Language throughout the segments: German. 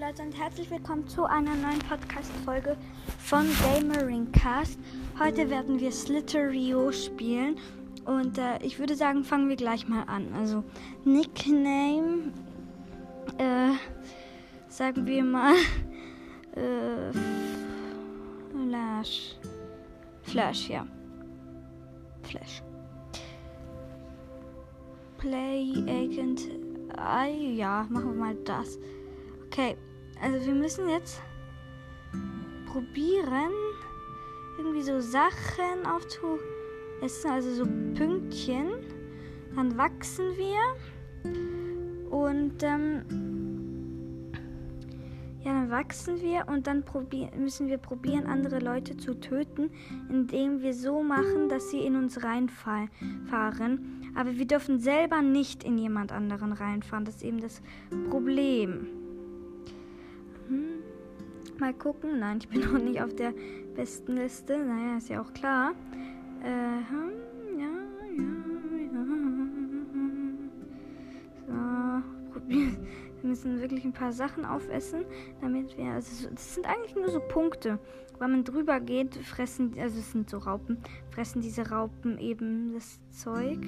Leute und herzlich willkommen zu einer neuen Podcast-Folge von Gameringcast. Heute werden wir Slitterio spielen und äh, ich würde sagen, fangen wir gleich mal an. Also Nickname, äh, sagen wir mal, äh, Flash. Flash, ja. Flash. Play Agent. Ah, ja, machen wir mal das. Okay, also wir müssen jetzt probieren, irgendwie so Sachen aufzuessen, also so Pünktchen. Dann wachsen wir und ähm, ja, dann wachsen wir und dann müssen wir probieren, andere Leute zu töten, indem wir so machen, dass sie in uns reinfahren. Aber wir dürfen selber nicht in jemand anderen reinfahren. Das ist eben das Problem. Mal gucken. Nein, ich bin noch nicht auf der besten Liste. Naja, ist ja auch klar. Äh, hm, ja, ja, ja. So, probieren. Wir müssen wirklich ein paar Sachen aufessen, damit wir. Also das sind eigentlich nur so Punkte. Wenn man drüber geht, fressen, also es sind so Raupen, fressen diese Raupen eben das Zeug.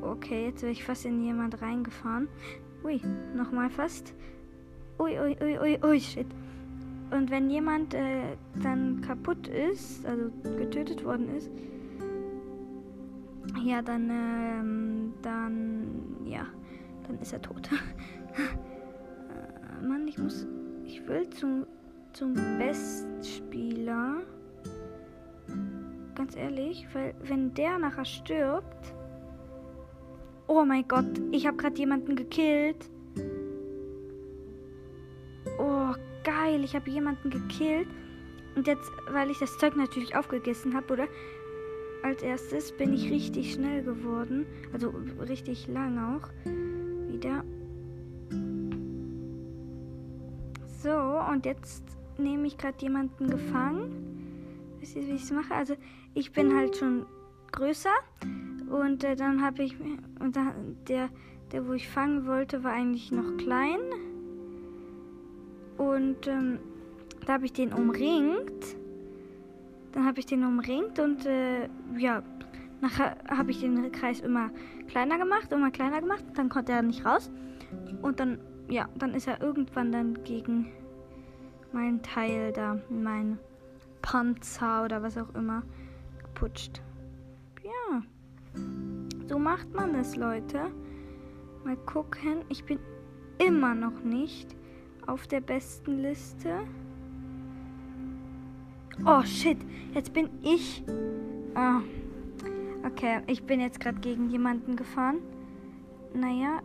Okay, jetzt bin ich fast in jemand reingefahren. Ui, nochmal fast. Ui, ui, ui, ui, ui, shit. Und wenn jemand äh, dann kaputt ist, also getötet worden ist, ja, dann, ähm, dann, ja, dann ist er tot. äh, Mann, ich muss, ich will zum, zum Bestspieler. Ganz ehrlich, weil wenn der nachher stirbt, oh mein Gott, ich habe gerade jemanden gekillt. Geil, ich habe jemanden gekillt. Und jetzt, weil ich das Zeug natürlich aufgegessen habe, oder? Als erstes bin ich richtig schnell geworden. Also richtig lang auch. Wieder. So, und jetzt nehme ich gerade jemanden gefangen. Wisst ihr, wie ich es mache? Also, ich bin halt schon größer. Und äh, dann habe ich. Und dann, der, der, wo ich fangen wollte, war eigentlich noch klein. Und ähm, da habe ich den umringt. Dann habe ich den umringt und äh, ja, nachher habe ich den Kreis immer kleiner gemacht, immer kleiner gemacht. Dann konnte er nicht raus. Und dann, ja, dann ist er irgendwann dann gegen mein Teil da, mein Panzer oder was auch immer, geputscht. Ja, so macht man es, Leute. Mal gucken. Ich bin immer noch nicht auf der besten Liste. Oh shit, jetzt bin ich. Oh. Okay, ich bin jetzt gerade gegen jemanden gefahren. Naja,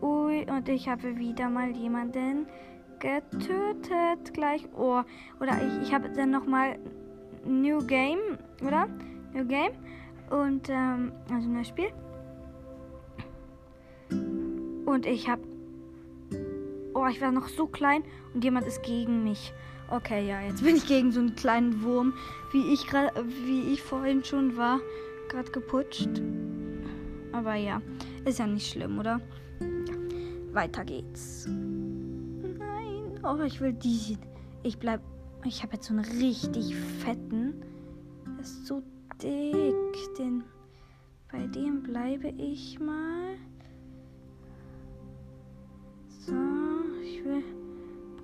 ui, und ich habe wieder mal jemanden getötet. Gleich. Oh, oder ich, ich habe dann nochmal New Game, oder? New Game. Und, ähm, also neues Spiel. Und ich habe Oh, ich war noch so klein und jemand ist gegen mich. Okay, ja, jetzt bin ich gegen so einen kleinen Wurm, wie ich gerade, wie ich vorhin schon war, gerade geputscht. Aber ja, ist ja nicht schlimm, oder? Ja. Weiter geht's. Nein, oh, ich will diesen. Ich bleib. Ich habe jetzt so einen richtig fetten. Der ist so dick. Den, bei dem bleibe ich mal. Will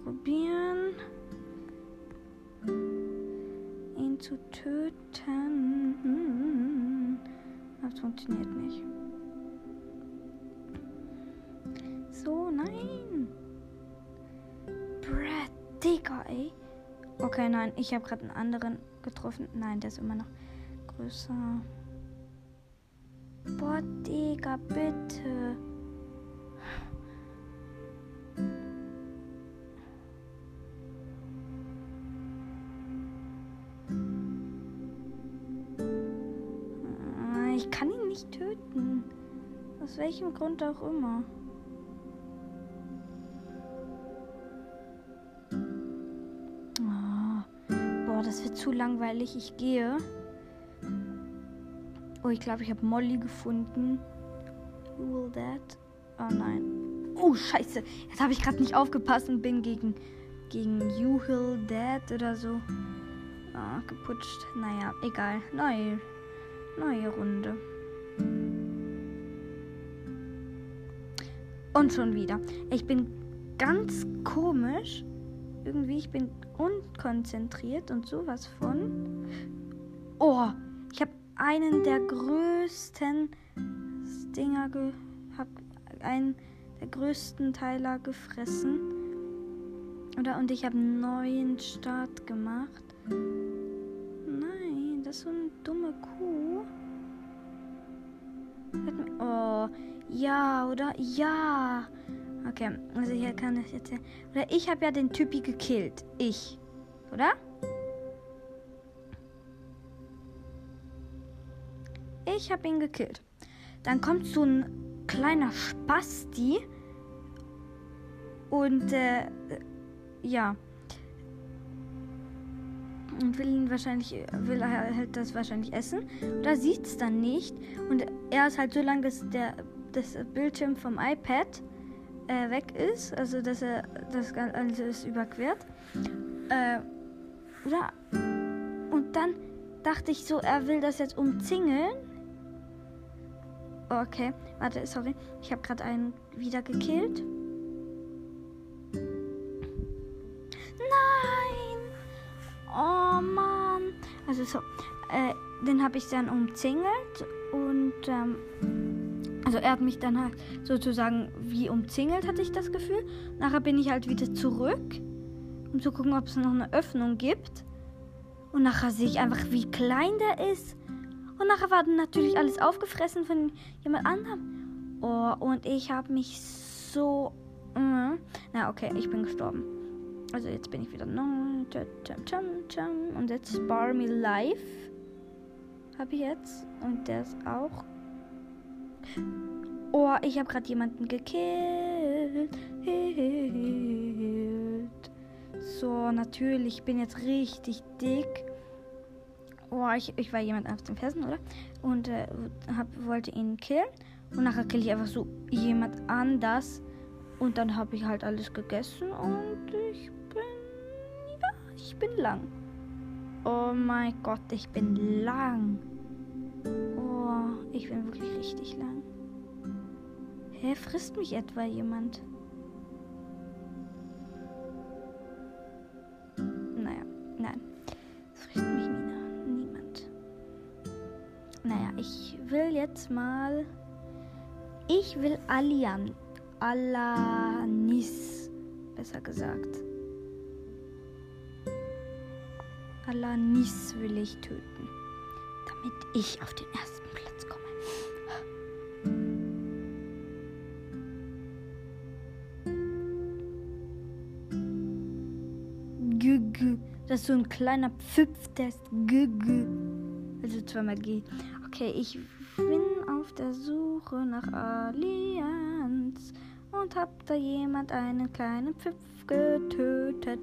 probieren, ihn zu töten. Das funktioniert nicht. So, nein. Brad, Digga, ey. Okay, nein, ich habe gerade einen anderen getroffen. Nein, der ist immer noch größer. Boah, Digga, bitte. Welchem Grund auch immer. Oh. Boah, das wird zu langweilig. Ich gehe. Oh, ich glaube, ich habe Molly gefunden. Will that? Oh nein. Oh, scheiße. Jetzt habe ich gerade nicht aufgepasst und bin gegen, gegen You Hill Dead oder so ah, geputscht. Naja, egal. Neue, neue Runde. Und schon wieder. Ich bin ganz komisch. Irgendwie, ich bin unkonzentriert und sowas von. Oh, ich habe einen der größten Dinger ge hab einen der größten Teiler gefressen. Oder und ich habe einen neuen Start gemacht. Nein, das ist so eine dumme Kuh. Oh, ja, oder? Ja. Okay, also hier kann ich jetzt. Oder ich habe ja den Typi gekillt. Ich. Oder? Ich habe ihn gekillt. Dann kommt so ein kleiner Spasti. Und äh, ja. Und will ihn wahrscheinlich, will er halt das wahrscheinlich essen. Oder sieht es dann nicht. Und er ist halt so lange, dass der das Bildschirm vom iPad äh, weg ist, also dass er das alles überquert. Äh, oder? Und dann dachte ich so, er will das jetzt umzingeln. Okay, warte, sorry. Ich habe gerade einen wieder gekillt. Nein! Oh Mann! Also so, äh, den habe ich dann umzingelt und ähm, also er hat mich dann halt sozusagen wie umzingelt, hatte ich das Gefühl. Nachher bin ich halt wieder zurück, um zu gucken, ob es noch eine Öffnung gibt. Und nachher sehe ich einfach, wie klein der ist. Und nachher war dann natürlich alles aufgefressen von jemand anderem. Oh, und ich habe mich so... Uh, na, okay, ich bin gestorben. Also jetzt bin ich wieder... Und jetzt Bar Me Life habe ich jetzt. Und der ist auch Oh, ich habe gerade jemanden gekillt. So, natürlich, ich bin jetzt richtig dick. Oh, ich, ich war jemand auf dem Fersen, oder? Und äh, hab, wollte ihn killen. Und nachher kill ich einfach so jemand anders. Und dann habe ich halt alles gegessen und ich bin. Ja, ich bin lang. Oh mein Gott, ich bin lang. Oh, ich bin wirklich richtig lang. Hä, frisst mich etwa jemand? Naja, nein. Es frisst mich niemand. Naja, ich will jetzt mal. Ich will Alian. Alanis, besser gesagt. Alanis will ich töten. Damit ich auf den ersten Das ist so ein kleiner Pfiff, der ist G, G. Also zweimal G. Okay, ich bin auf der Suche nach Allianz und hab da jemand einen kleinen Pfiff getötet.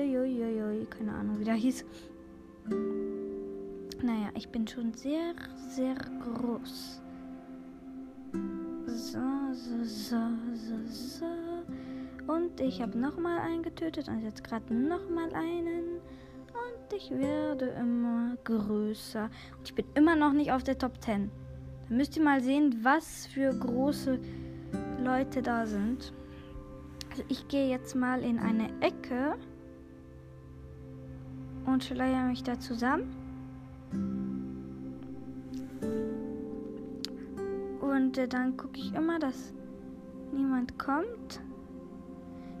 Heieieiei, keine Ahnung, wie der hieß. Naja, ich bin schon sehr, sehr groß. So, so, so, so, so. Und ich habe nochmal einen getötet und jetzt gerade nochmal einen. Und ich werde immer größer. Und ich bin immer noch nicht auf der Top 10. Da müsst ihr mal sehen, was für große Leute da sind. Also ich gehe jetzt mal in eine Ecke und schleier mich da zusammen. Und äh, dann gucke ich immer, dass niemand kommt.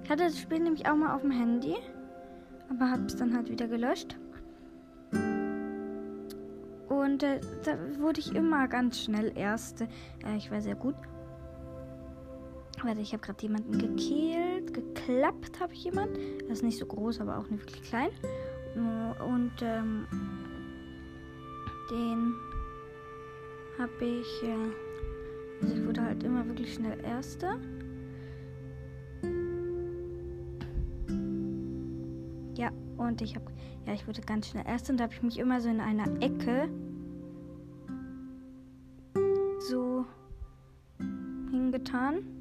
Ich hatte das Spiel nämlich auch mal auf dem Handy, aber habe es dann halt wieder gelöscht. Und äh, da wurde ich immer ganz schnell Erste. Äh, ich war sehr gut. Warte, ich habe gerade jemanden gekillt. Geklappt habe ich jemanden. Das ist nicht so groß, aber auch nicht wirklich klein. Und ähm, den habe ich. Äh, also ich wurde halt immer wirklich schnell Erster. Und ich habe, ja, ich wurde ganz schnell erst und da habe ich mich immer so in einer Ecke so hingetan.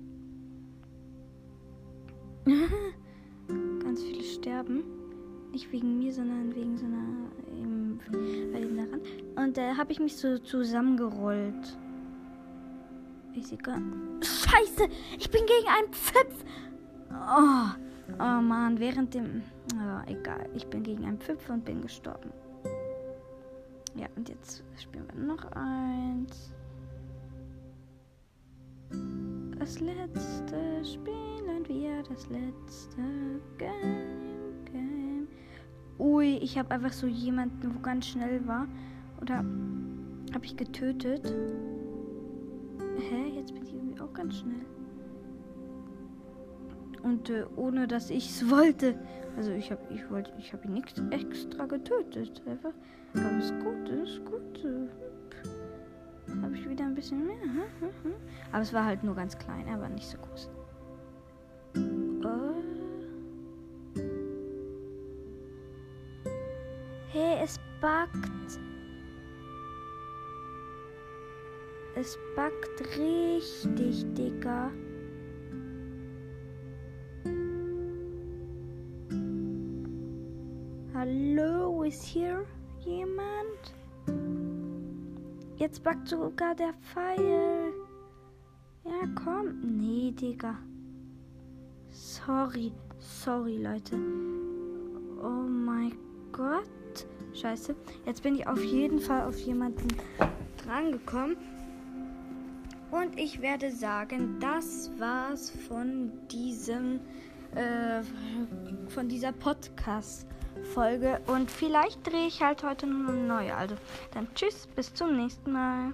Nicht wegen mir, sondern wegen so einer. Bei dem daran. Und da äh, habe ich mich so zusammengerollt. Ich sehe gar. Scheiße! Ich bin gegen einen Pfiff! Oh, oh Mann, während dem. Oh, egal. Ich bin gegen einen Pfiff und bin gestorben. Ja, und jetzt spielen wir noch eins. Das letzte spielen wir, das letzte Game. Ui, ich habe einfach so jemanden, wo ganz schnell war. Oder habe ich getötet? Hä, jetzt bin ich irgendwie auch ganz schnell. Und äh, ohne dass ich es wollte. Also ich habe ich wollte, ich habe ihn nicht extra getötet. Einfach. Aber ist gut, ist gut. Habe ich wieder ein bisschen mehr. Hm, hm, hm. Aber es war halt nur ganz klein, aber nicht so groß. Backt. Es backt richtig, Digga. Hallo, ist hier jemand? Jetzt backt sogar der Pfeil. Ja, komm. Nee, Digga. Sorry. Sorry, Leute. Oh mein Gott. Scheiße. Jetzt bin ich auf jeden Fall auf jemanden drangekommen. Und ich werde sagen, das war's von diesem, äh, von dieser Podcast. Folge und vielleicht drehe ich halt heute noch eine neue. Also dann tschüss, bis zum nächsten Mal.